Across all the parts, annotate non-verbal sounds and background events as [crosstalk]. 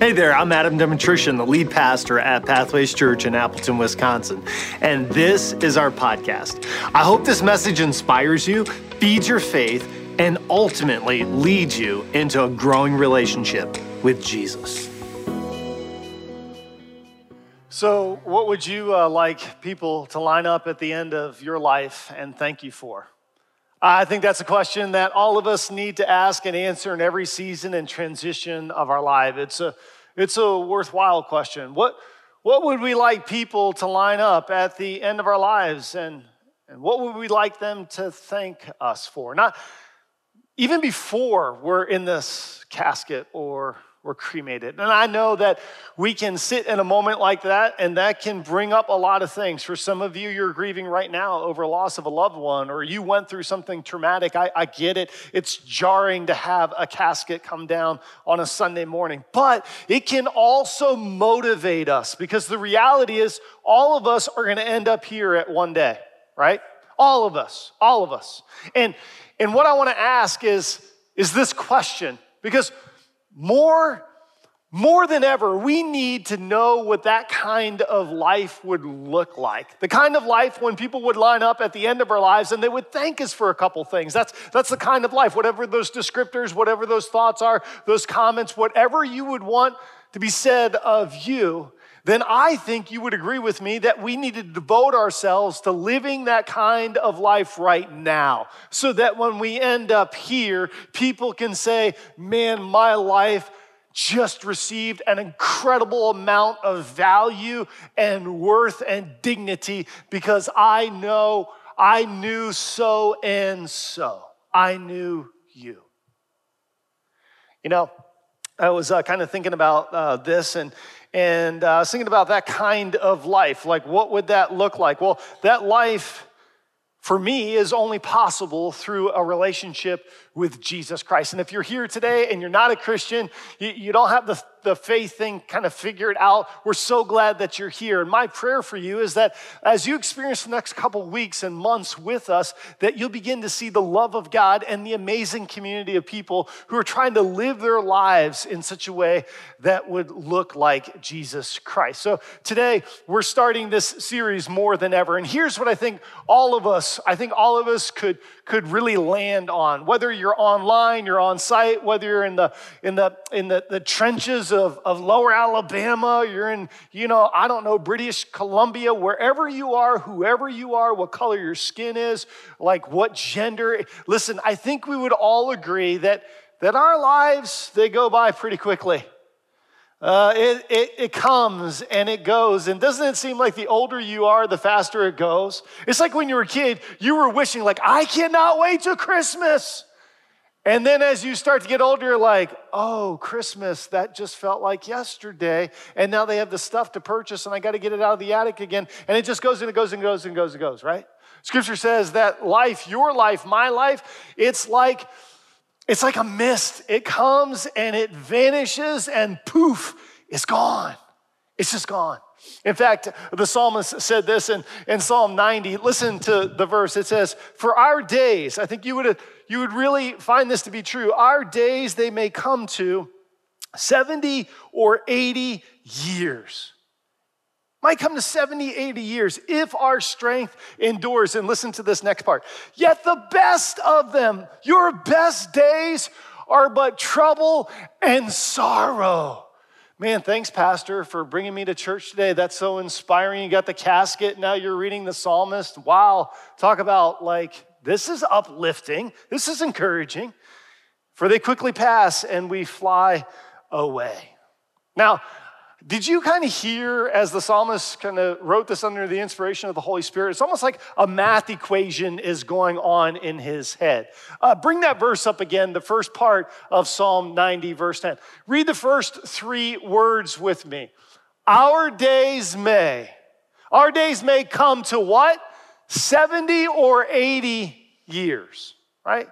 Hey there, I'm Adam Demetrician, the lead pastor at Pathways Church in Appleton, Wisconsin, and this is our podcast. I hope this message inspires you, feeds your faith, and ultimately leads you into a growing relationship with Jesus. So, what would you uh, like people to line up at the end of your life and thank you for? I think that's a question that all of us need to ask and answer in every season and transition of our life. It's a, it's a worthwhile question. What, what would we like people to line up at the end of our lives and, and what would we like them to thank us for? Not even before we're in this casket or were cremated. And I know that we can sit in a moment like that, and that can bring up a lot of things. For some of you, you're grieving right now over loss of a loved one, or you went through something traumatic. I, I get it. It's jarring to have a casket come down on a Sunday morning, but it can also motivate us because the reality is all of us are going to end up here at one day, right? All of us, all of us. And, and what I want to ask is, is this question because more, more than ever, we need to know what that kind of life would look like. The kind of life when people would line up at the end of our lives and they would thank us for a couple things. That's, that's the kind of life, whatever those descriptors, whatever those thoughts are, those comments, whatever you would want to be said of you, then I think you would agree with me that we need to devote ourselves to living that kind of life right now so that when we end up here, people can say, Man, my life just received an incredible amount of value and worth and dignity because I know I knew so and so. I knew you. You know, I was uh, kind of thinking about uh, this and and uh, I was thinking about that kind of life. Like, what would that look like? Well, that life for me is only possible through a relationship with Jesus Christ. And if you're here today and you're not a Christian, you, you don't have the the faith thing kind of figured out. We're so glad that you're here. And my prayer for you is that as you experience the next couple weeks and months with us, that you'll begin to see the love of God and the amazing community of people who are trying to live their lives in such a way that would look like Jesus Christ. So today we're starting this series more than ever. And here's what I think all of us, I think all of us could could really land on. Whether you're online, you're on site, whether you're in the in the in the, the trenches of, of lower Alabama, you're in, you know, I don't know, British Columbia, wherever you are, whoever you are, what color your skin is, like what gender. Listen, I think we would all agree that that our lives they go by pretty quickly. Uh, it, it, it comes and it goes. And doesn't it seem like the older you are, the faster it goes? It's like when you were a kid, you were wishing, like, I cannot wait till Christmas. And then as you start to get older, you're like, oh, Christmas, that just felt like yesterday. And now they have the stuff to purchase, and I got to get it out of the attic again. And it just goes and it goes and goes and goes and goes, right? Scripture says that life, your life, my life, it's like it's like a mist. It comes and it vanishes and poof, it's gone. It's just gone. In fact, the psalmist said this in, in Psalm 90. Listen to the verse. It says, For our days, I think you would, you would really find this to be true. Our days, they may come to 70 or 80 years might come to 70, 80 years if our strength endures. And listen to this next part. Yet the best of them, your best days, are but trouble and sorrow. Man, thanks, Pastor, for bringing me to church today. That's so inspiring. You got the casket, now you're reading the psalmist. Wow. Talk about like, this is uplifting, this is encouraging. For they quickly pass and we fly away. Now, did you kind of hear as the psalmist kind of wrote this under the inspiration of the Holy Spirit? It's almost like a math equation is going on in his head. Uh, bring that verse up again, the first part of Psalm 90, verse 10. Read the first three words with me. Our days may. Our days may come to what? 70 or 80 years, right?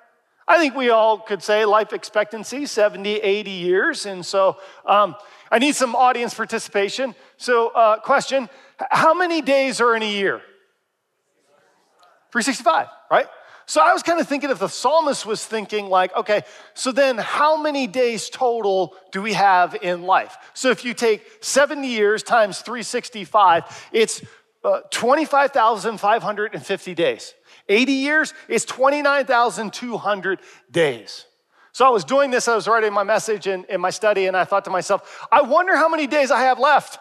I think we all could say life expectancy, 70, 80 years. And so, um, I need some audience participation. So, uh, question How many days are in a year? 365, right? So I was kind of thinking if the psalmist was thinking, like, okay, so then how many days total do we have in life? So if you take 70 years times 365, it's uh, 25,550 days. 80 years is 29,200 days. So I was doing this, I was writing my message in, in my study, and I thought to myself, I wonder how many days I have left.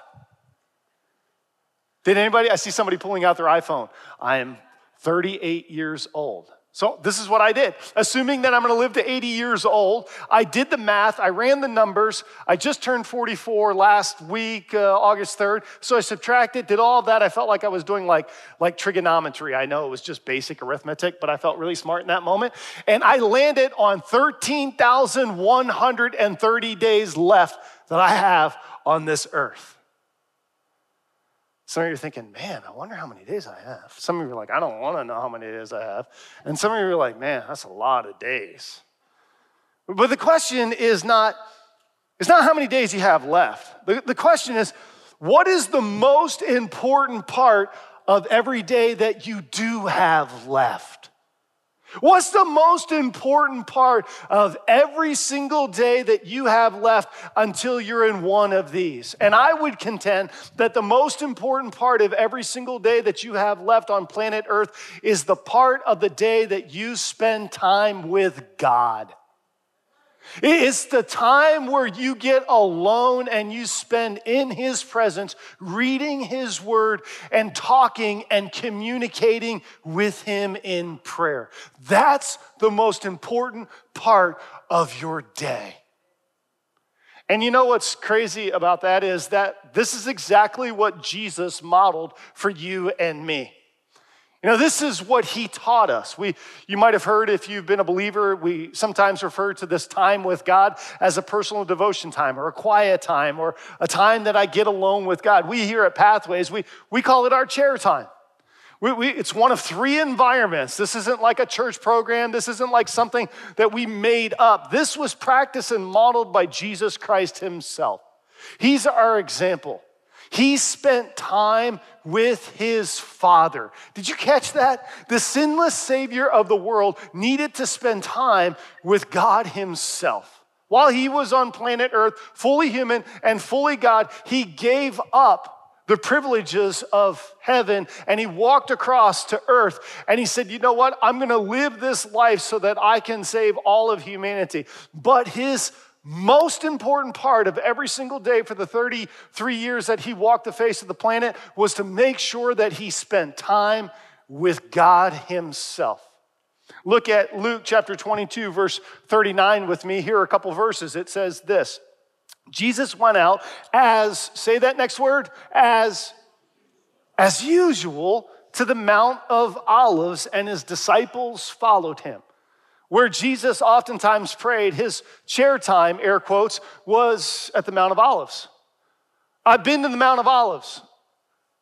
Did anybody? I see somebody pulling out their iPhone. I am 38 years old. So this is what I did. Assuming that I'm going to live to 80 years old, I did the math, I ran the numbers. I just turned 44 last week, uh, August 3rd. So I subtracted, did all that. I felt like I was doing like, like trigonometry. I know it was just basic arithmetic, but I felt really smart in that moment. And I landed on 13,130 days left that I have on this earth. Some of you are thinking, man, I wonder how many days I have. Some of you are like, I don't want to know how many days I have. And some of you are like, man, that's a lot of days. But the question is not, it's not how many days you have left. The, the question is, what is the most important part of every day that you do have left? What's the most important part of every single day that you have left until you're in one of these? And I would contend that the most important part of every single day that you have left on planet Earth is the part of the day that you spend time with God. It's the time where you get alone and you spend in His presence, reading His Word and talking and communicating with Him in prayer. That's the most important part of your day. And you know what's crazy about that is that this is exactly what Jesus modeled for you and me. You know, this is what he taught us. We, you might have heard if you've been a believer, we sometimes refer to this time with God as a personal devotion time or a quiet time or a time that I get alone with God. We here at Pathways, we, we call it our chair time. We, we, it's one of three environments. This isn't like a church program. This isn't like something that we made up. This was practiced and modeled by Jesus Christ himself. He's our example. He spent time with his Father. Did you catch that? The sinless Savior of the world needed to spend time with God Himself. While he was on planet Earth, fully human and fully God, he gave up the privileges of heaven and he walked across to earth and he said, You know what? I'm gonna live this life so that I can save all of humanity. But his most important part of every single day for the 33 years that he walked the face of the planet was to make sure that he spent time with God himself. Look at Luke chapter 22, verse 39 with me. Here are a couple verses. It says this Jesus went out as, say that next word, as, as usual to the Mount of Olives, and his disciples followed him. Where Jesus oftentimes prayed, his chair time, air quotes, was at the Mount of Olives. I've been to the Mount of Olives.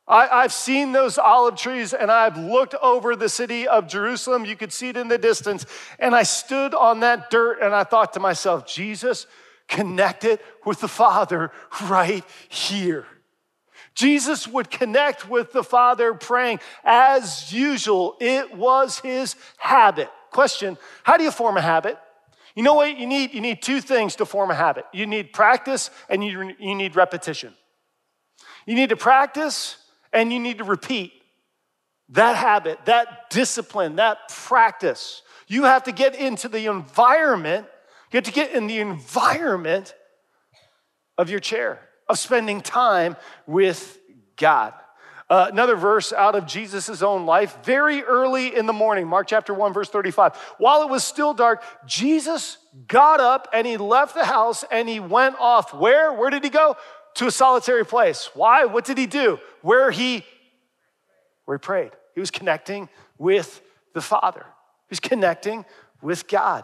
I, have seen those olive trees and I've looked over the city of Jerusalem. You could see it in the distance. And I stood on that dirt and I thought to myself, Jesus connected with the Father right here. Jesus would connect with the Father praying as usual. It was his habit. Question How do you form a habit? You know what you need? You need two things to form a habit you need practice and you, you need repetition. You need to practice and you need to repeat that habit, that discipline, that practice. You have to get into the environment, you have to get in the environment of your chair, of spending time with God. Uh, another verse out of Jesus' own life, very early in the morning, Mark chapter 1, verse 35. While it was still dark, Jesus got up and he left the house and he went off. Where? Where did he go? To a solitary place. Why? What did he do? Where he where he prayed. He was connecting with the Father. He was connecting with God.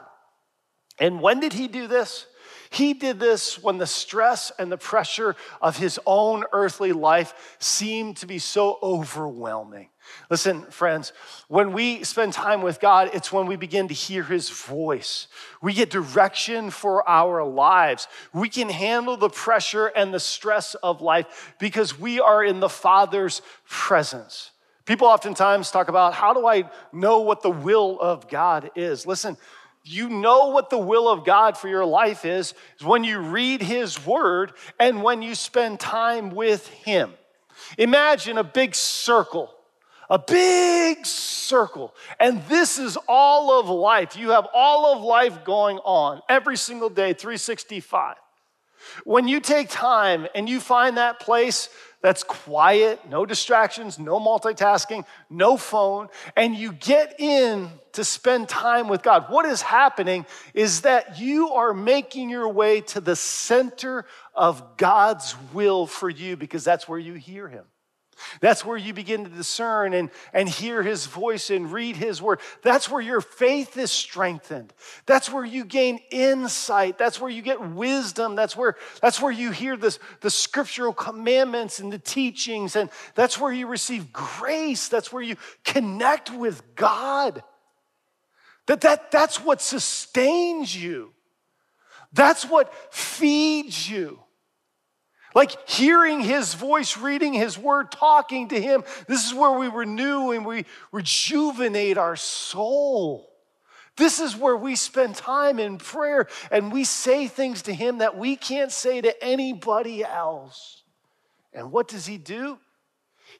And when did he do this? He did this when the stress and the pressure of his own earthly life seemed to be so overwhelming. Listen, friends, when we spend time with God, it's when we begin to hear his voice. We get direction for our lives. We can handle the pressure and the stress of life because we are in the Father's presence. People oftentimes talk about how do I know what the will of God is? Listen, you know what the will of God for your life is, is when you read His Word and when you spend time with Him. Imagine a big circle, a big circle, and this is all of life. You have all of life going on every single day, 365. When you take time and you find that place that's quiet, no distractions, no multitasking, no phone, and you get in to spend time with God, what is happening is that you are making your way to the center of God's will for you because that's where you hear Him. That's where you begin to discern and, and hear his voice and read his word. That's where your faith is strengthened. That's where you gain insight. That's where you get wisdom. That's where, that's where you hear this, the scriptural commandments and the teachings. And that's where you receive grace. That's where you connect with God. That, that, that's what sustains you. That's what feeds you. Like hearing his voice, reading his word, talking to him. This is where we renew and we rejuvenate our soul. This is where we spend time in prayer and we say things to him that we can't say to anybody else. And what does he do?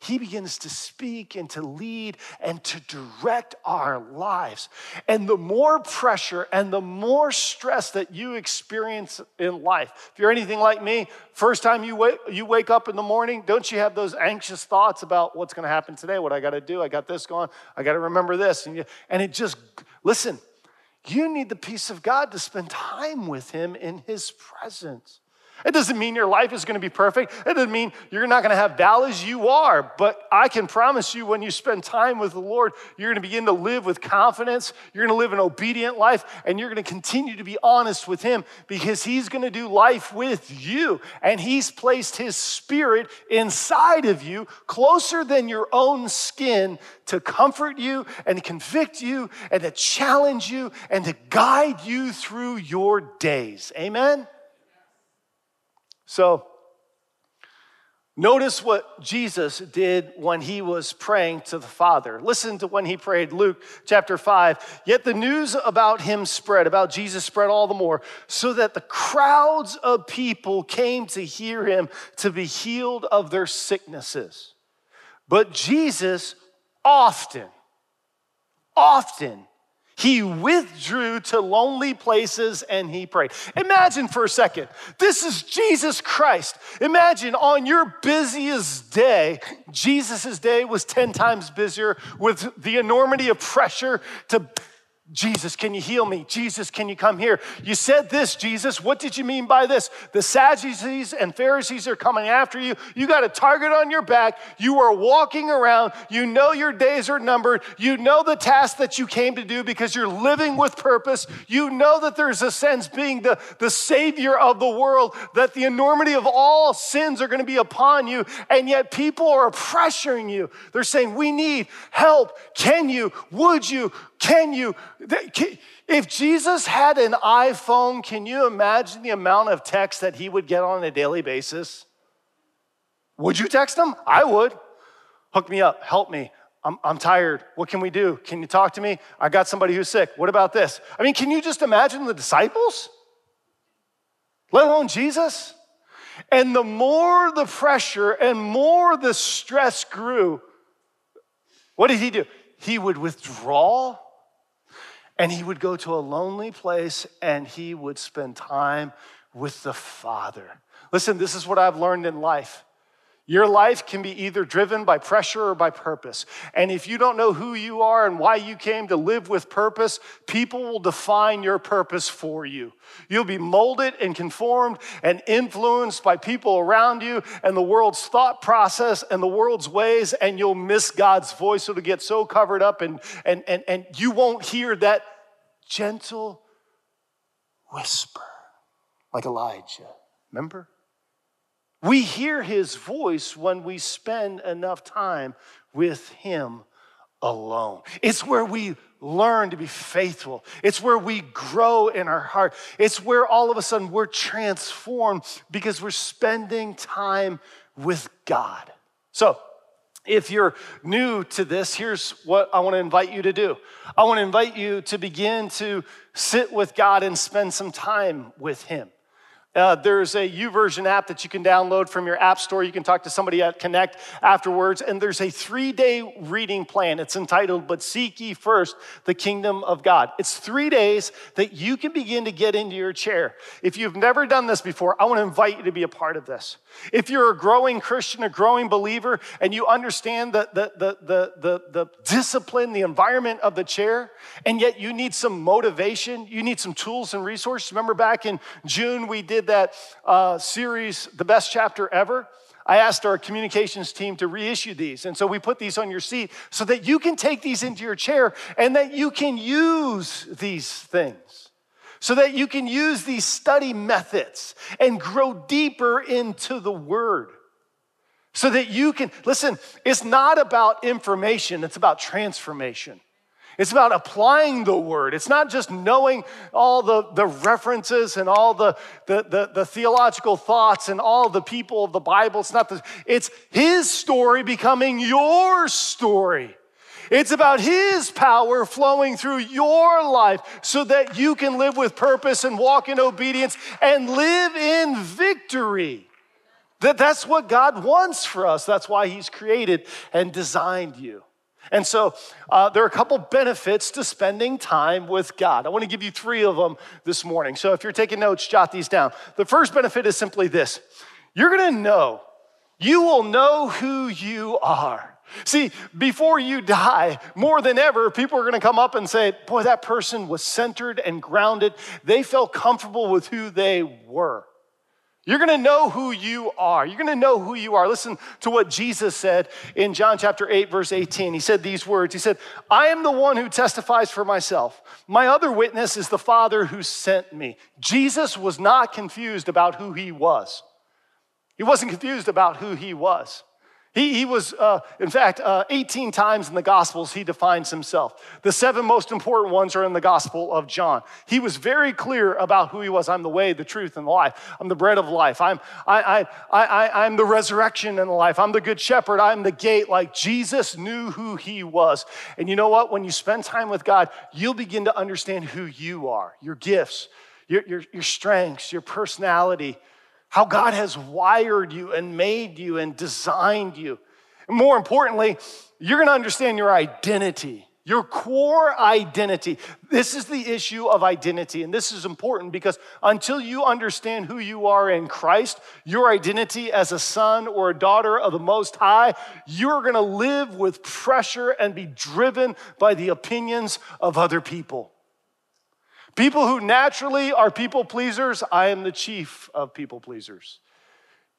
He begins to speak and to lead and to direct our lives. And the more pressure and the more stress that you experience in life, if you're anything like me, first time you wake, you wake up in the morning, don't you have those anxious thoughts about what's going to happen today, what I got to do? I got this going, I got to remember this. And, you, and it just, listen, you need the peace of God to spend time with Him in His presence. It doesn't mean your life is going to be perfect. It doesn't mean you're not going to have valleys. You are. But I can promise you, when you spend time with the Lord, you're going to begin to live with confidence. You're going to live an obedient life, and you're going to continue to be honest with Him because He's going to do life with you. And He's placed His Spirit inside of you, closer than your own skin, to comfort you and convict you and to challenge you and to guide you through your days. Amen? So, notice what Jesus did when he was praying to the Father. Listen to when he prayed, Luke chapter 5. Yet the news about him spread, about Jesus spread all the more, so that the crowds of people came to hear him to be healed of their sicknesses. But Jesus often, often he withdrew to lonely places and he prayed. Imagine for a second, this is Jesus Christ. Imagine on your busiest day, Jesus' day was 10 times busier with the enormity of pressure to Jesus, can you heal me? Jesus, can you come here? You said this, Jesus. What did you mean by this? The Sadducees and Pharisees are coming after you. You got a target on your back. You are walking around. You know your days are numbered. You know the task that you came to do because you're living with purpose. You know that there's a sense being the, the Savior of the world, that the enormity of all sins are going to be upon you. And yet people are pressuring you. They're saying, We need help. Can you? Would you? Can you? If Jesus had an iPhone, can you imagine the amount of text that he would get on a daily basis? Would you text him? I would. Hook me up, help me. I'm, I'm tired. What can we do? Can you talk to me? I got somebody who's sick. What about this? I mean, can you just imagine the disciples? Let alone Jesus? And the more the pressure and more the stress grew, what did he do? He would withdraw and he would go to a lonely place and he would spend time with the Father. Listen, this is what I've learned in life. Your life can be either driven by pressure or by purpose. And if you don't know who you are and why you came to live with purpose, people will define your purpose for you. You'll be molded and conformed and influenced by people around you and the world's thought process and the world's ways, and you'll miss God's voice. It'll get so covered up, and, and, and, and you won't hear that gentle whisper like Elijah. Remember? We hear his voice when we spend enough time with him alone. It's where we learn to be faithful. It's where we grow in our heart. It's where all of a sudden we're transformed because we're spending time with God. So, If you're new to this, here's what I want to invite you to do. I want to invite you to begin to sit with God and spend some time with Him. Uh, there's a YouVersion app that you can download from your app store. You can talk to somebody at Connect afterwards. And there's a three day reading plan. It's entitled, But Seek Ye First the Kingdom of God. It's three days that you can begin to get into your chair. If you've never done this before, I want to invite you to be a part of this. If you're a growing Christian, a growing believer, and you understand the, the, the, the, the, the discipline, the environment of the chair, and yet you need some motivation, you need some tools and resources. Remember back in June, we did that uh, series, The Best Chapter Ever. I asked our communications team to reissue these. And so we put these on your seat so that you can take these into your chair and that you can use these things. So that you can use these study methods and grow deeper into the word. So that you can, listen, it's not about information, it's about transformation. It's about applying the word. It's not just knowing all the, the references and all the, the, the, the theological thoughts and all the people of the Bible. It's not the, it's his story becoming your story. It's about His power flowing through your life so that you can live with purpose and walk in obedience and live in victory. That, that's what God wants for us. That's why He's created and designed you. And so uh, there are a couple benefits to spending time with God. I want to give you three of them this morning. So if you're taking notes, jot these down. The first benefit is simply this you're going to know, you will know who you are. See, before you die, more than ever, people are going to come up and say, Boy, that person was centered and grounded. They felt comfortable with who they were. You're going to know who you are. You're going to know who you are. Listen to what Jesus said in John chapter 8, verse 18. He said these words He said, I am the one who testifies for myself. My other witness is the Father who sent me. Jesus was not confused about who he was. He wasn't confused about who he was. He, he was, uh, in fact, uh, 18 times in the Gospels he defines himself. The seven most important ones are in the Gospel of John. He was very clear about who he was. I'm the way, the truth, and the life. I'm the bread of life. I'm, I, I, I, I'm the resurrection and the life. I'm the good shepherd. I'm the gate. Like Jesus knew who he was. And you know what? When you spend time with God, you'll begin to understand who you are, your gifts, your, your, your strengths, your personality how God has wired you and made you and designed you. And more importantly, you're going to understand your identity, your core identity. This is the issue of identity. And this is important because until you understand who you are in Christ, your identity as a son or a daughter of the Most High, you're going to live with pressure and be driven by the opinions of other people. People who naturally are people pleasers, I am the chief of people pleasers.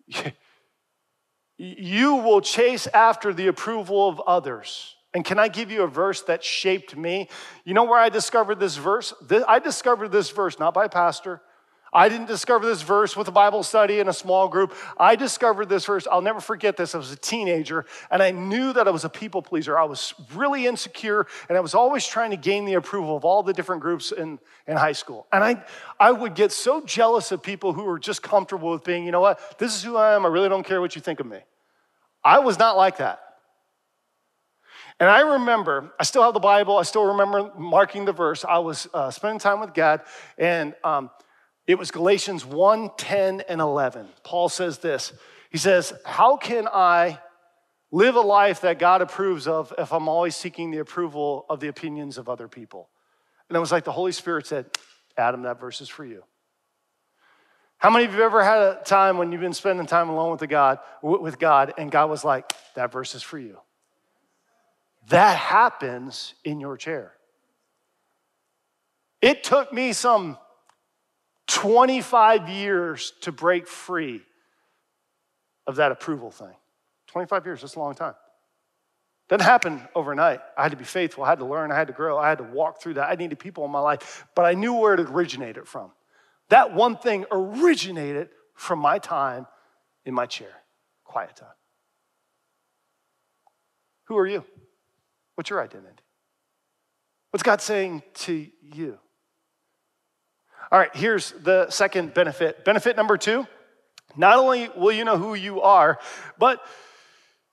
[laughs] you will chase after the approval of others. And can I give you a verse that shaped me? You know where I discovered this verse? I discovered this verse not by pastor, I didn't discover this verse with a Bible study in a small group. I discovered this verse. I'll never forget this. I was a teenager and I knew that I was a people pleaser. I was really insecure and I was always trying to gain the approval of all the different groups in, in high school. And I, I would get so jealous of people who were just comfortable with being, you know what, this is who I am. I really don't care what you think of me. I was not like that. And I remember, I still have the Bible, I still remember marking the verse. I was uh, spending time with God and, um, it was Galatians 1 10 and 11. Paul says this He says, How can I live a life that God approves of if I'm always seeking the approval of the opinions of other people? And it was like the Holy Spirit said, Adam, that verse is for you. How many of you ever had a time when you've been spending time alone with, the God, with God and God was like, that verse is for you? That happens in your chair. It took me some 25 years to break free of that approval thing. 25 years, that's a long time. Doesn't happen overnight. I had to be faithful. I had to learn. I had to grow. I had to walk through that. I needed people in my life, but I knew where it originated from. That one thing originated from my time in my chair, quiet time. Who are you? What's your identity? What's God saying to you? All right, here's the second benefit. Benefit number two not only will you know who you are, but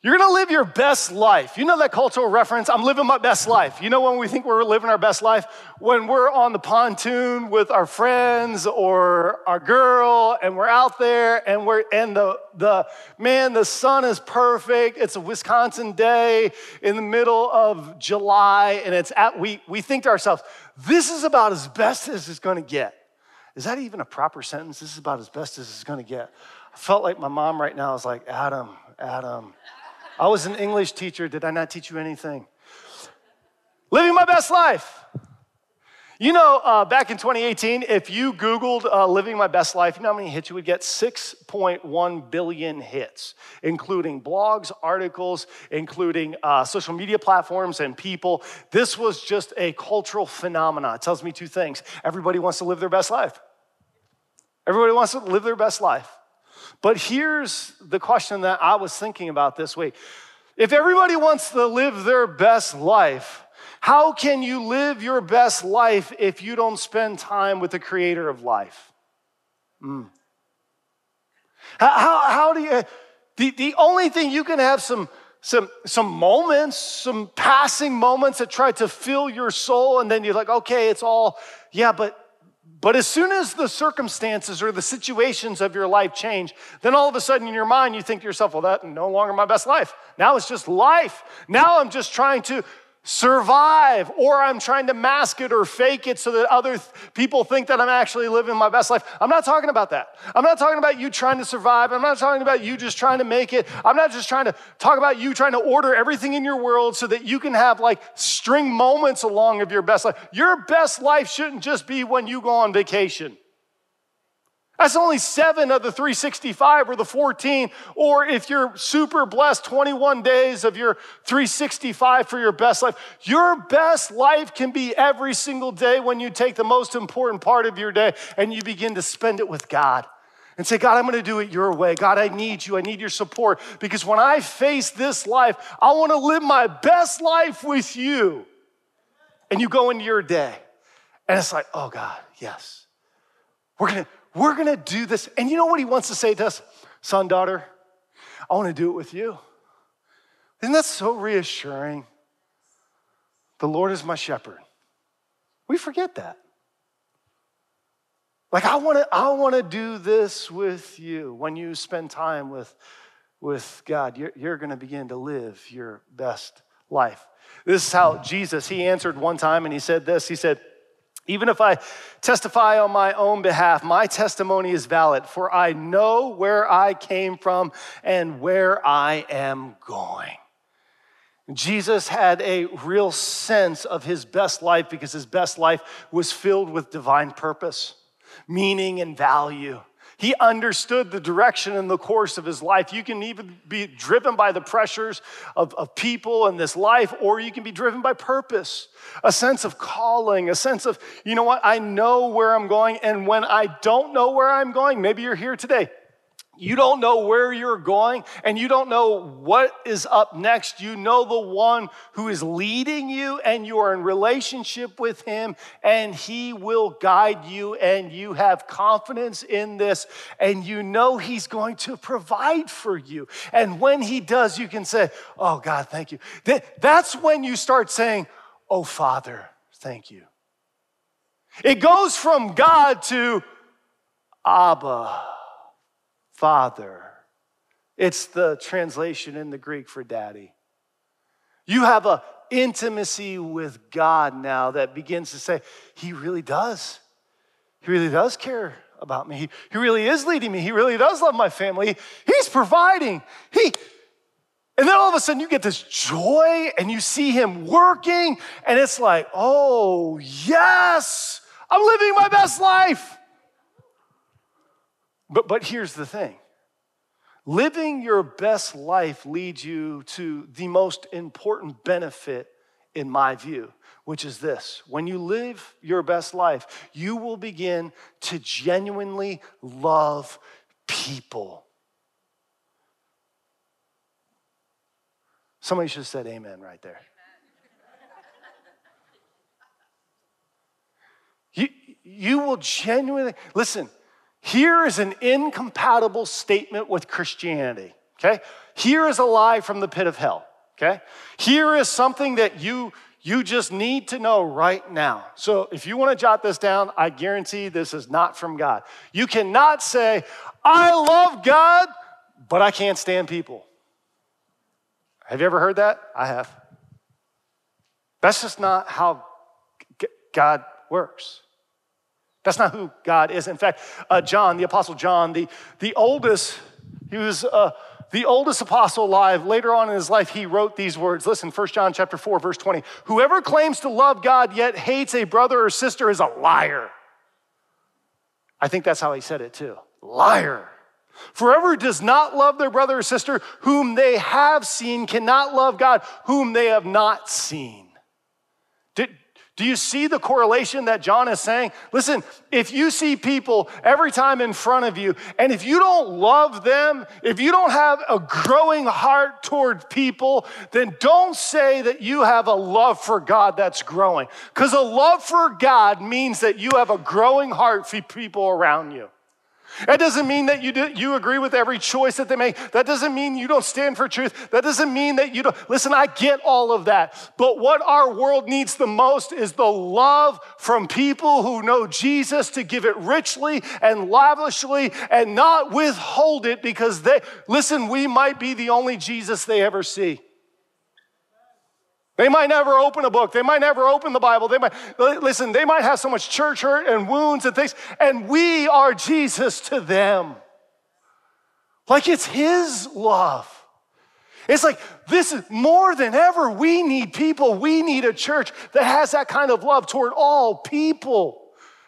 You're gonna live your best life. You know that cultural reference? I'm living my best life. You know when we think we're living our best life? When we're on the pontoon with our friends or our girl and we're out there and we're, and the, the, man, the sun is perfect. It's a Wisconsin day in the middle of July and it's at, we, we think to ourselves, this is about as best as it's gonna get. Is that even a proper sentence? This is about as best as it's gonna get. I felt like my mom right now is like, Adam, Adam. I was an English teacher. Did I not teach you anything? Living my best life. You know, uh, back in 2018, if you Googled uh, living my best life, you know how many hits you would get? 6.1 billion hits, including blogs, articles, including uh, social media platforms and people. This was just a cultural phenomenon. It tells me two things everybody wants to live their best life. Everybody wants to live their best life. But here's the question that I was thinking about this week. If everybody wants to live their best life, how can you live your best life if you don't spend time with the creator of life? Mm. How, how, how, do you, the, the only thing you can have some, some, some moments, some passing moments that try to fill your soul, and then you're like, okay, it's all, yeah, but but as soon as the circumstances or the situations of your life change, then all of a sudden in your mind you think to yourself, well, that no longer my best life. Now it's just life. Now I'm just trying to survive, or I'm trying to mask it or fake it so that other th- people think that I'm actually living my best life. I'm not talking about that. I'm not talking about you trying to survive. I'm not talking about you just trying to make it. I'm not just trying to talk about you trying to order everything in your world so that you can have like string moments along of your best life. Your best life shouldn't just be when you go on vacation. That's only seven of the 365 or the 14. Or if you're super blessed, 21 days of your 365 for your best life. Your best life can be every single day when you take the most important part of your day and you begin to spend it with God. And say, God, I'm gonna do it your way. God, I need you. I need your support. Because when I face this life, I wanna live my best life with you. And you go into your day, and it's like, oh God, yes. We're gonna, we're going to do this. And you know what he wants to say to us? Son, daughter, I want to do it with you. Isn't that so reassuring? The Lord is my shepherd. We forget that. Like I want to I want to do this with you. When you spend time with with God, you're, you're going to begin to live your best life. This is how Jesus, he answered one time and he said this. He said, even if I testify on my own behalf, my testimony is valid, for I know where I came from and where I am going. Jesus had a real sense of his best life because his best life was filled with divine purpose, meaning, and value. He understood the direction and the course of his life. You can even be driven by the pressures of, of people in this life, or you can be driven by purpose, a sense of calling, a sense of, you know what, I know where I'm going. And when I don't know where I'm going, maybe you're here today you don't know where you're going and you don't know what is up next. You know the one who is leading you and you are in relationship with him and he will guide you and you have confidence in this and you know he's going to provide for you. And when he does, you can say, Oh God, thank you. That's when you start saying, Oh Father, thank you. It goes from God to Abba Father. It's the translation in the Greek for daddy. You have a intimacy with God now that begins to say, He really does. He really does care about me. He, he really is leading me. He really does love my family. He's providing. He and then all of a sudden you get this joy and you see him working, and it's like, oh, yes, I'm living my best life. But, but here's the thing living your best life leads you to the most important benefit, in my view, which is this when you live your best life, you will begin to genuinely love people. Somebody should have said amen right there. You, you will genuinely, listen, here is an incompatible statement with Christianity. Okay? Here is a lie from the pit of hell. Okay? Here is something that you you just need to know right now. So if you want to jot this down, I guarantee this is not from God. You cannot say, I love God, but I can't stand people. Have you ever heard that? I have. That's just not how God works. That's not who God is. In fact, uh, John, the Apostle John, the, the oldest, he was uh, the oldest apostle alive. Later on in his life, he wrote these words. Listen, 1 John chapter 4, verse 20. Whoever claims to love God yet hates a brother or sister is a liar. I think that's how he said it too. Liar. Forever does not love their brother or sister whom they have seen cannot love God whom they have not seen. Did, do you see the correlation that John is saying? Listen, if you see people every time in front of you, and if you don't love them, if you don't have a growing heart toward people, then don't say that you have a love for God that's growing. Because a love for God means that you have a growing heart for people around you. That doesn't mean that you, do, you agree with every choice that they make. That doesn't mean you don't stand for truth. That doesn't mean that you don't. Listen, I get all of that. But what our world needs the most is the love from people who know Jesus to give it richly and lavishly and not withhold it because they, listen, we might be the only Jesus they ever see. They might never open a book. They might never open the Bible. They might, listen, they might have so much church hurt and wounds and things, and we are Jesus to them. Like it's His love. It's like this is more than ever. We need people. We need a church that has that kind of love toward all people.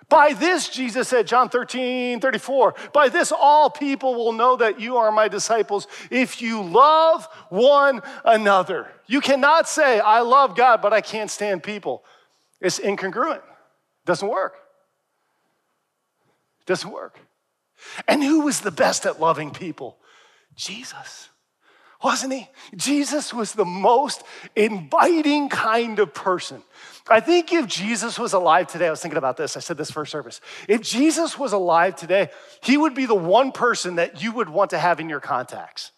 By this, Jesus said, John 13, 34, by this all people will know that you are my disciples if you love one another. You cannot say, I love God, but I can't stand people. It's incongruent. It doesn't work. It doesn't work. And who was the best at loving people? Jesus wasn't he? Jesus was the most inviting kind of person. I think if Jesus was alive today, I was thinking about this, I said this first service. If Jesus was alive today, he would be the one person that you would want to have in your contacts.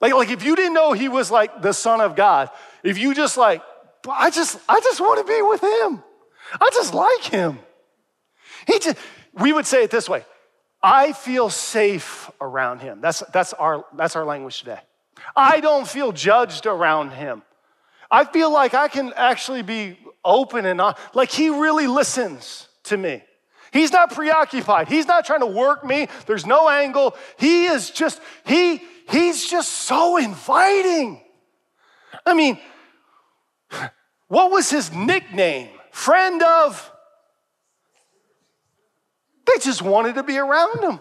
Like, like if you didn't know he was like the Son of God, if you just like, I just, I just want to be with him. I just like him. He just, we would say it this way I feel safe around him. That's, that's, our, that's our language today. I don't feel judged around him. I feel like I can actually be open and like he really listens to me. He's not preoccupied. He's not trying to work me. There's no angle. He is just, he, he's just so inviting. I mean, what was his nickname? Friend of they just wanted to be around him.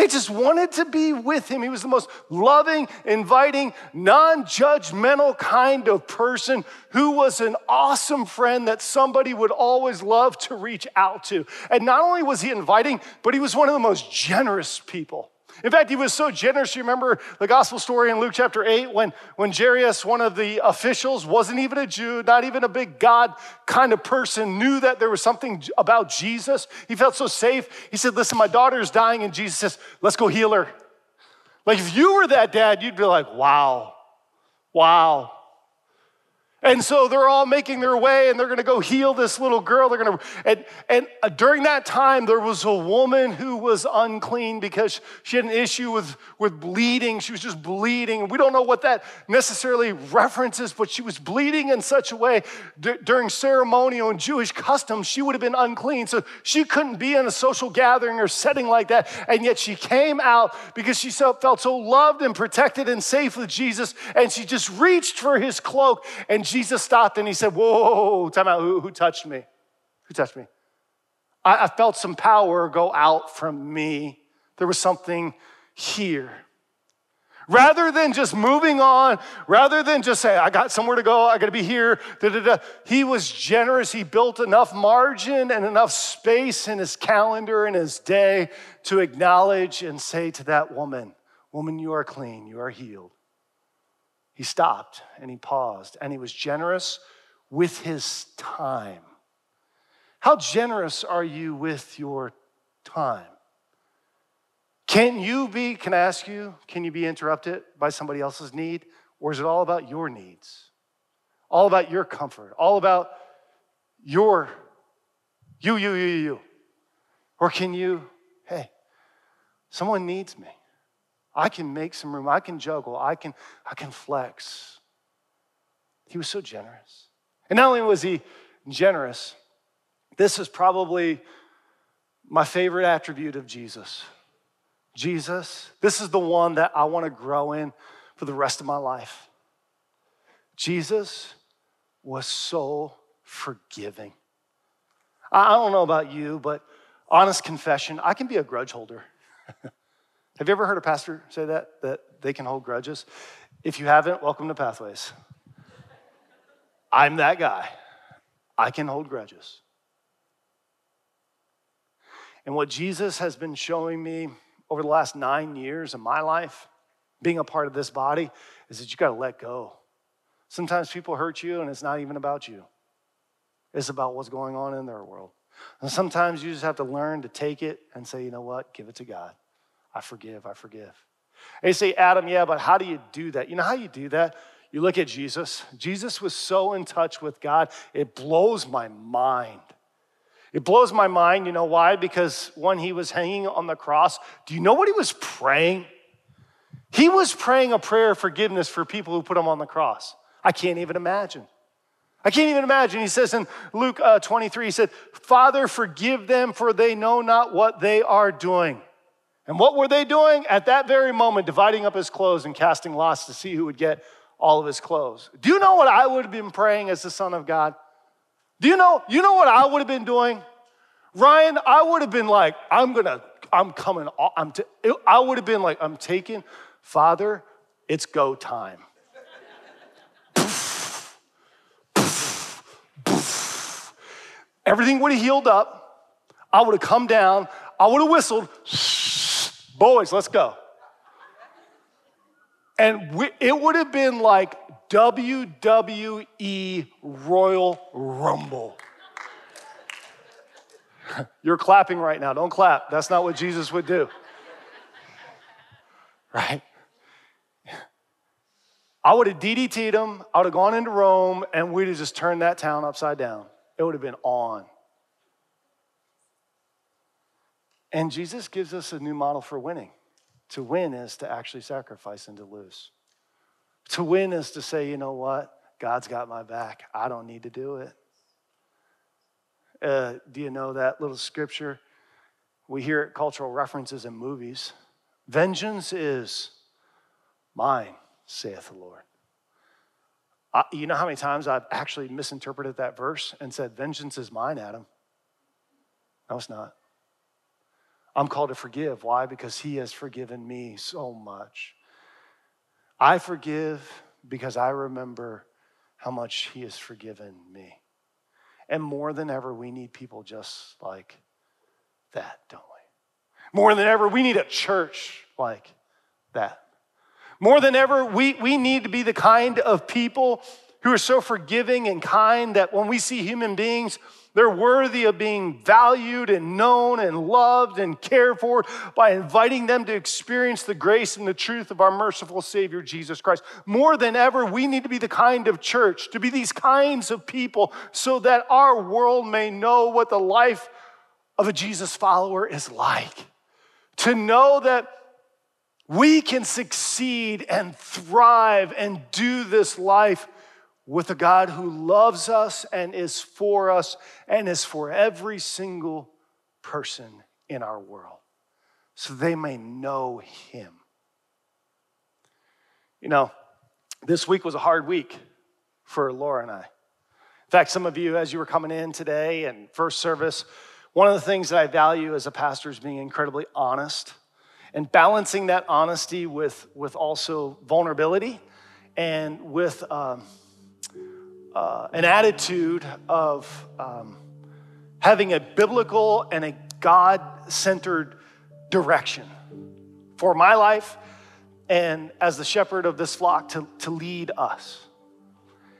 They just wanted to be with him. He was the most loving, inviting, non judgmental kind of person who was an awesome friend that somebody would always love to reach out to. And not only was he inviting, but he was one of the most generous people. In fact, he was so generous. You remember the gospel story in Luke chapter 8 when, when Jairus, one of the officials, wasn't even a Jew, not even a big God kind of person, knew that there was something about Jesus. He felt so safe. He said, Listen, my daughter is dying. And Jesus says, Let's go heal her. Like if you were that dad, you'd be like, Wow, wow. And so they're all making their way and they're going to go heal this little girl. They're going to, and, and uh, during that time, there was a woman who was unclean because she had an issue with, with bleeding. She was just bleeding. We don't know what that necessarily references, but she was bleeding in such a way d- during ceremonial and Jewish customs, she would have been unclean. So she couldn't be in a social gathering or setting like that. And yet she came out because she felt so loved and protected and safe with Jesus. And she just reached for his cloak and Jesus stopped and he said, Whoa, time out. Who, who touched me? Who touched me? I, I felt some power go out from me. There was something here. Rather than just moving on, rather than just say, I got somewhere to go, I gotta be here, da, da, da. he was generous. He built enough margin and enough space in his calendar and his day to acknowledge and say to that woman, Woman, you are clean, you are healed. He stopped and he paused and he was generous with his time. How generous are you with your time? Can you be, can I ask you, can you be interrupted by somebody else's need? Or is it all about your needs? All about your comfort, all about your, you, you, you, you. Or can you, hey, someone needs me. I can make some room. I can juggle. I can, I can flex. He was so generous. And not only was he generous, this is probably my favorite attribute of Jesus. Jesus, this is the one that I want to grow in for the rest of my life. Jesus was so forgiving. I don't know about you, but honest confession, I can be a grudge holder. [laughs] Have you ever heard a pastor say that, that they can hold grudges? If you haven't, welcome to Pathways. I'm that guy. I can hold grudges. And what Jesus has been showing me over the last nine years of my life, being a part of this body, is that you got to let go. Sometimes people hurt you, and it's not even about you, it's about what's going on in their world. And sometimes you just have to learn to take it and say, you know what, give it to God. I forgive, I forgive. And you say, Adam, yeah, but how do you do that? You know how you do that? You look at Jesus. Jesus was so in touch with God, it blows my mind. It blows my mind. You know why? Because when he was hanging on the cross, do you know what he was praying? He was praying a prayer of forgiveness for people who put him on the cross. I can't even imagine. I can't even imagine. He says in Luke uh, 23, he said, Father, forgive them, for they know not what they are doing. And what were they doing? At that very moment, dividing up his clothes and casting lots to see who would get all of his clothes. Do you know what I would have been praying as the Son of God? Do you know, you know what I would have been doing? Ryan, I would have been like, I'm gonna, I'm coming, I'm t- I would have been like, I'm taking, Father, it's go time. Everything would have healed up. I would have come down. I would have whistled, boys, let's go. And we, it would have been like WWE Royal Rumble. [laughs] You're clapping right now. Don't clap. That's not what Jesus would do. [laughs] Right? I would have DDT'd him. I would have gone into Rome and we'd have just turned that town upside down. It would have been on. And Jesus gives us a new model for winning. To win is to actually sacrifice and to lose. To win is to say, you know what? God's got my back. I don't need to do it. Uh, do you know that little scripture? We hear it cultural references in movies. Vengeance is mine, saith the Lord. I, you know how many times I've actually misinterpreted that verse and said, Vengeance is mine, Adam? No, it's not. I'm called to forgive. Why? Because He has forgiven me so much. I forgive because I remember how much He has forgiven me. And more than ever, we need people just like that, don't we? More than ever, we need a church like that. More than ever, we, we need to be the kind of people who are so forgiving and kind that when we see human beings, they're worthy of being valued and known and loved and cared for by inviting them to experience the grace and the truth of our merciful Savior, Jesus Christ. More than ever, we need to be the kind of church, to be these kinds of people, so that our world may know what the life of a Jesus follower is like. To know that we can succeed and thrive and do this life with a God who loves us and is for us and is for every single person in our world so they may know Him. You know, this week was a hard week for Laura and I. In fact, some of you, as you were coming in today and first service, one of the things that I value as a pastor is being incredibly honest and balancing that honesty with, with also vulnerability and with um, uh, an attitude of um, having a biblical and a God centered direction for my life and as the shepherd of this flock to, to lead us.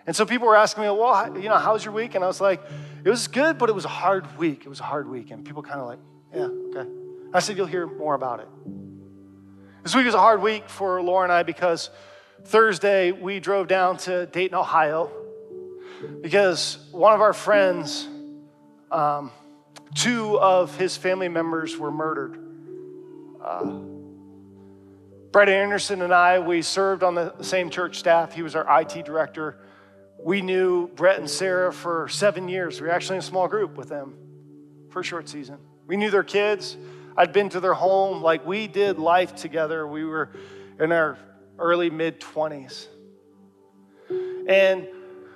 And so people were asking me, well, you know, how's your week? And I was like, it was good, but it was a hard week. It was a hard week. And people kind of like, yeah, okay. I said, you'll hear more about it. This week was a hard week for Laura and I because Thursday we drove down to Dayton, Ohio, because one of our friends, um, two of his family members were murdered. Uh, Brett Anderson and I, we served on the same church staff. He was our IT director. We knew Brett and Sarah for seven years. We were actually in a small group with them for a short season. We knew their kids. I'd been to their home. Like we did life together. We were in our early mid 20s. And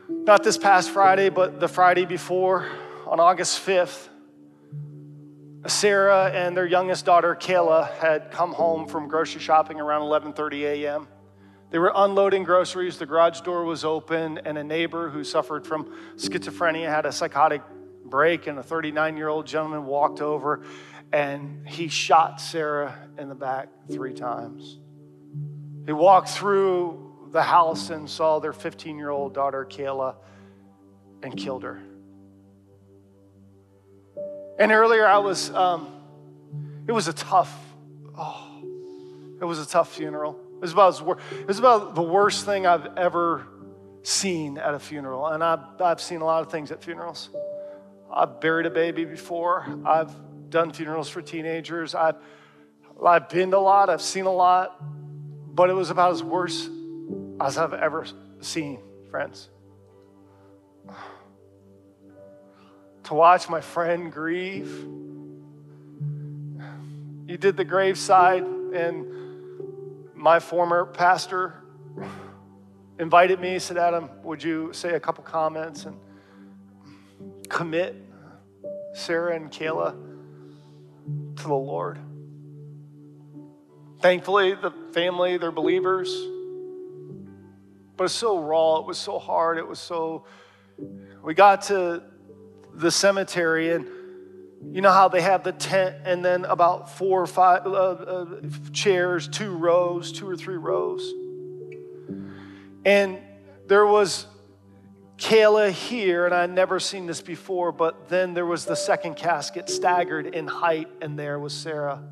not this past Friday, but the Friday before, on August 5th, Sarah and their youngest daughter, Kayla, had come home from grocery shopping around 11:30 a.m. They were unloading groceries, the garage door was open, and a neighbor who suffered from schizophrenia had a psychotic break, and a 39 year old gentleman walked over and he shot Sarah in the back three times. He walked through the house and saw their 15 year old daughter, Kayla, and killed her. And earlier, I was, um, it was a tough, oh, it was a tough funeral. It was about, it was about the worst thing I've ever seen at a funeral. And I've, I've seen a lot of things at funerals. I've buried a baby before. I've done funerals for teenagers. I've, I've been a lot. I've seen a lot. But it was about as worse as I've ever seen, friends. to watch my friend grieve. You did the graveside, and my former pastor invited me, said, Adam, would you say a couple comments and commit Sarah and Kayla to the Lord? Thankfully, the family, they're believers. But it's so raw, it was so hard, it was so. We got to the cemetery and you know how they have the tent and then about four or five uh, uh, chairs, two rows, two or three rows. And there was Kayla here, and I'd never seen this before, but then there was the second casket staggered in height, and there was Sarah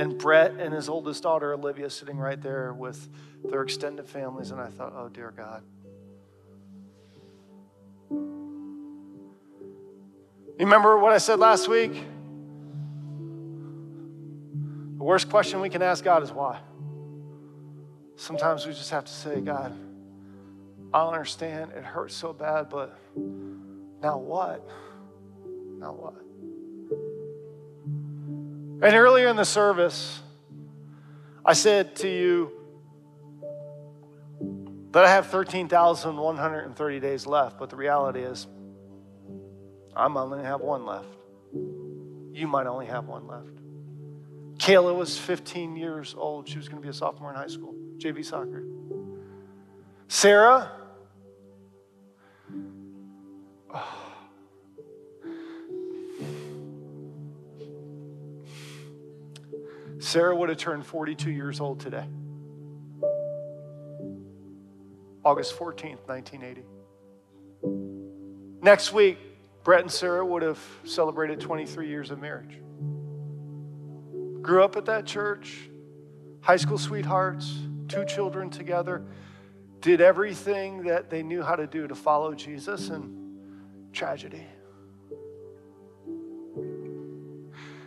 and Brett and his oldest daughter, Olivia, sitting right there with their extended families. And I thought, oh, dear God. You remember what I said last week? The worst question we can ask God is why. Sometimes we just have to say, God, I don't understand. It hurts so bad, but now what? Now what? And earlier in the service, I said to you that I have 13,130 days left, but the reality is, I might only have one left. You might only have one left. Kayla was 15 years old. She was going to be a sophomore in high school, JV soccer. Sarah, oh. Sarah would have turned 42 years old today. August 14th, 1980. Next week, Brett and Sarah would have celebrated 23 years of marriage. Grew up at that church, high school sweethearts, two children together, did everything that they knew how to do to follow Jesus, and tragedy.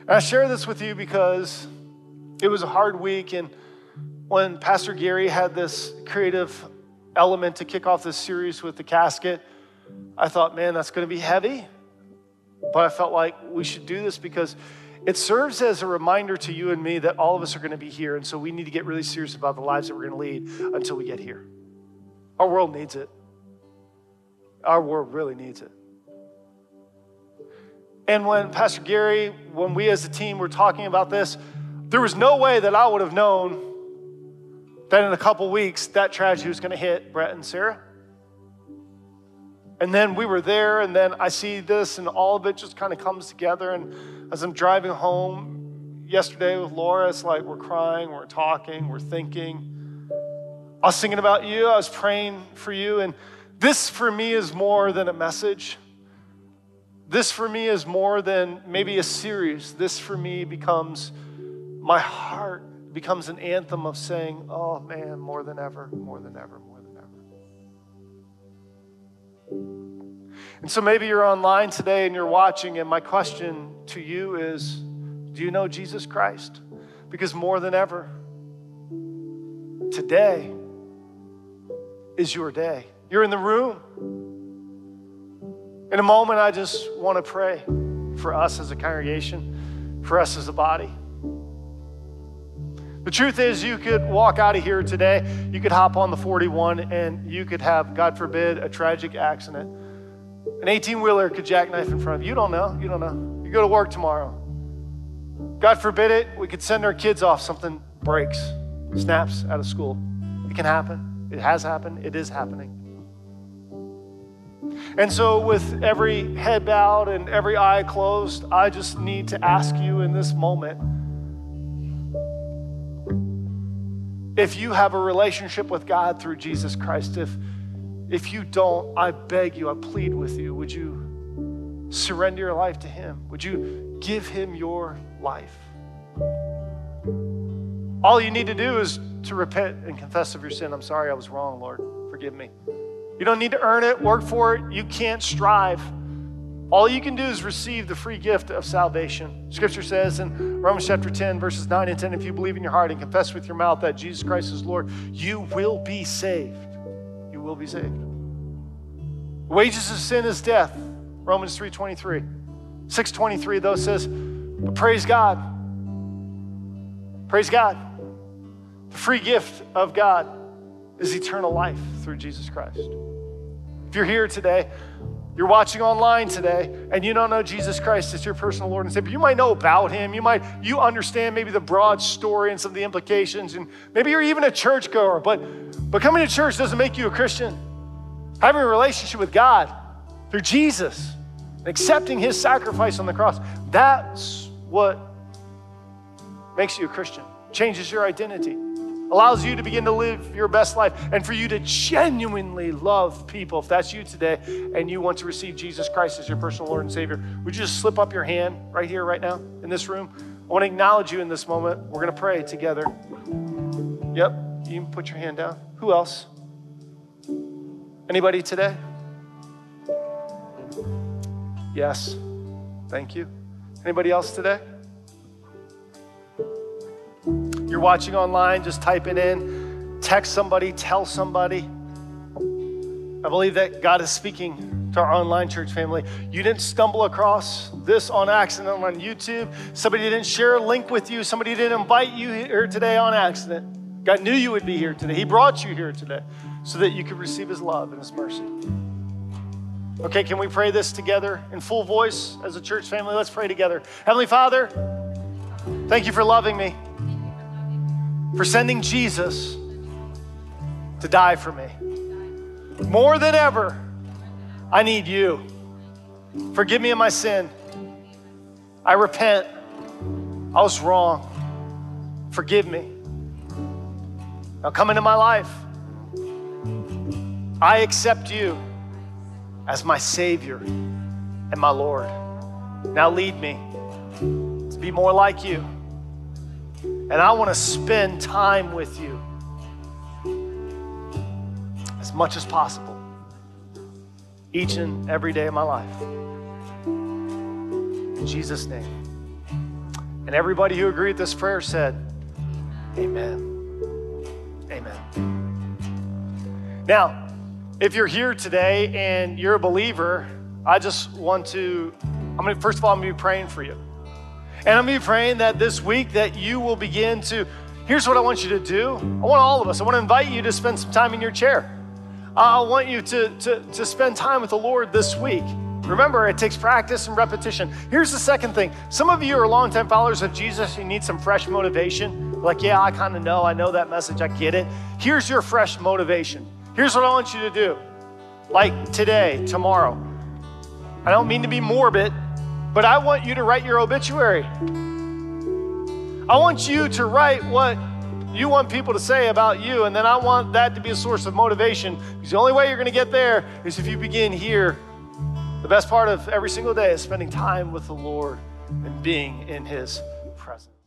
And I share this with you because it was a hard week, and when Pastor Gary had this creative element to kick off this series with the casket, I thought, man, that's going to be heavy. But I felt like we should do this because it serves as a reminder to you and me that all of us are going to be here. And so we need to get really serious about the lives that we're going to lead until we get here. Our world needs it. Our world really needs it. And when Pastor Gary, when we as a team were talking about this, there was no way that I would have known that in a couple weeks that tragedy was going to hit Brett and Sarah. And then we were there, and then I see this, and all of it just kind of comes together. And as I'm driving home yesterday with Laura, it's like we're crying, we're talking, we're thinking. I was thinking about you, I was praying for you, and this for me is more than a message. This for me is more than maybe a series. This for me becomes my heart becomes an anthem of saying, Oh man, more than ever, more than ever, more than ever. And so maybe you're online today and you're watching, and my question to you is Do you know Jesus Christ? Because more than ever, today is your day. You're in the room. In a moment, I just want to pray for us as a congregation, for us as a body. The truth is, you could walk out of here today, you could hop on the 41, and you could have, God forbid, a tragic accident. An 18 wheeler could jackknife in front of you. You don't know. You don't know. You go to work tomorrow. God forbid it, we could send our kids off, something breaks, snaps out of school. It can happen. It has happened. It is happening. And so, with every head bowed and every eye closed, I just need to ask you in this moment if you have a relationship with God through Jesus Christ. If, if you don't, I beg you, I plead with you, would you surrender your life to Him? Would you give Him your life? All you need to do is to repent and confess of your sin. I'm sorry I was wrong, Lord. Forgive me. You don't need to earn it, work for it. You can't strive. All you can do is receive the free gift of salvation. Scripture says in Romans chapter 10, verses 9 and 10 if you believe in your heart and confess with your mouth that Jesus Christ is Lord, you will be saved. You will be saved. Wages of sin is death. Romans 3:23. 623 though says, but praise God. Praise God. The free gift of God is eternal life through Jesus Christ. If you're here today, you're watching online today, and you don't know Jesus Christ as your personal Lord and Savior. You might know about Him. You might you understand maybe the broad story and some of the implications, and maybe you're even a churchgoer. But but coming to church doesn't make you a Christian. Having a relationship with God through Jesus, accepting His sacrifice on the cross, that's what makes you a Christian. Changes your identity allows you to begin to live your best life and for you to genuinely love people. If that's you today and you want to receive Jesus Christ as your personal Lord and Savior, would you just slip up your hand right here, right now, in this room? I want to acknowledge you in this moment. We're going to pray together. Yep, you can put your hand down. Who else? Anybody today? Yes. Thank you. Anybody else today? You're watching online, just type it in, text somebody, tell somebody. I believe that God is speaking to our online church family. You didn't stumble across this on accident on YouTube. Somebody didn't share a link with you. Somebody didn't invite you here today on accident. God knew you would be here today. He brought you here today so that you could receive His love and His mercy. Okay, can we pray this together in full voice as a church family? Let's pray together. Heavenly Father, thank you for loving me for sending Jesus to die for me. More than ever, I need you. Forgive me of my sin. I repent. I was wrong. Forgive me. Now come into my life. I accept you as my Savior and my Lord. Now lead me to be more like you. And I want to spend time with you as much as possible each and every day of my life. In Jesus' name. And everybody who agreed with this prayer said, Amen. Amen. Now, if you're here today and you're a believer, I just want to, I'm to, first of all, I'm going to be praying for you. And I'm be praying that this week that you will begin to, here's what I want you to do. I want all of us, I want to invite you to spend some time in your chair. I want you to, to, to spend time with the Lord this week. Remember, it takes practice and repetition. Here's the second thing. Some of you are longtime followers of Jesus. You need some fresh motivation. Like, yeah, I kind of know. I know that message. I get it. Here's your fresh motivation. Here's what I want you to do. Like today, tomorrow. I don't mean to be morbid, but I want you to write your obituary. I want you to write what you want people to say about you, and then I want that to be a source of motivation. Because the only way you're going to get there is if you begin here. The best part of every single day is spending time with the Lord and being in His presence.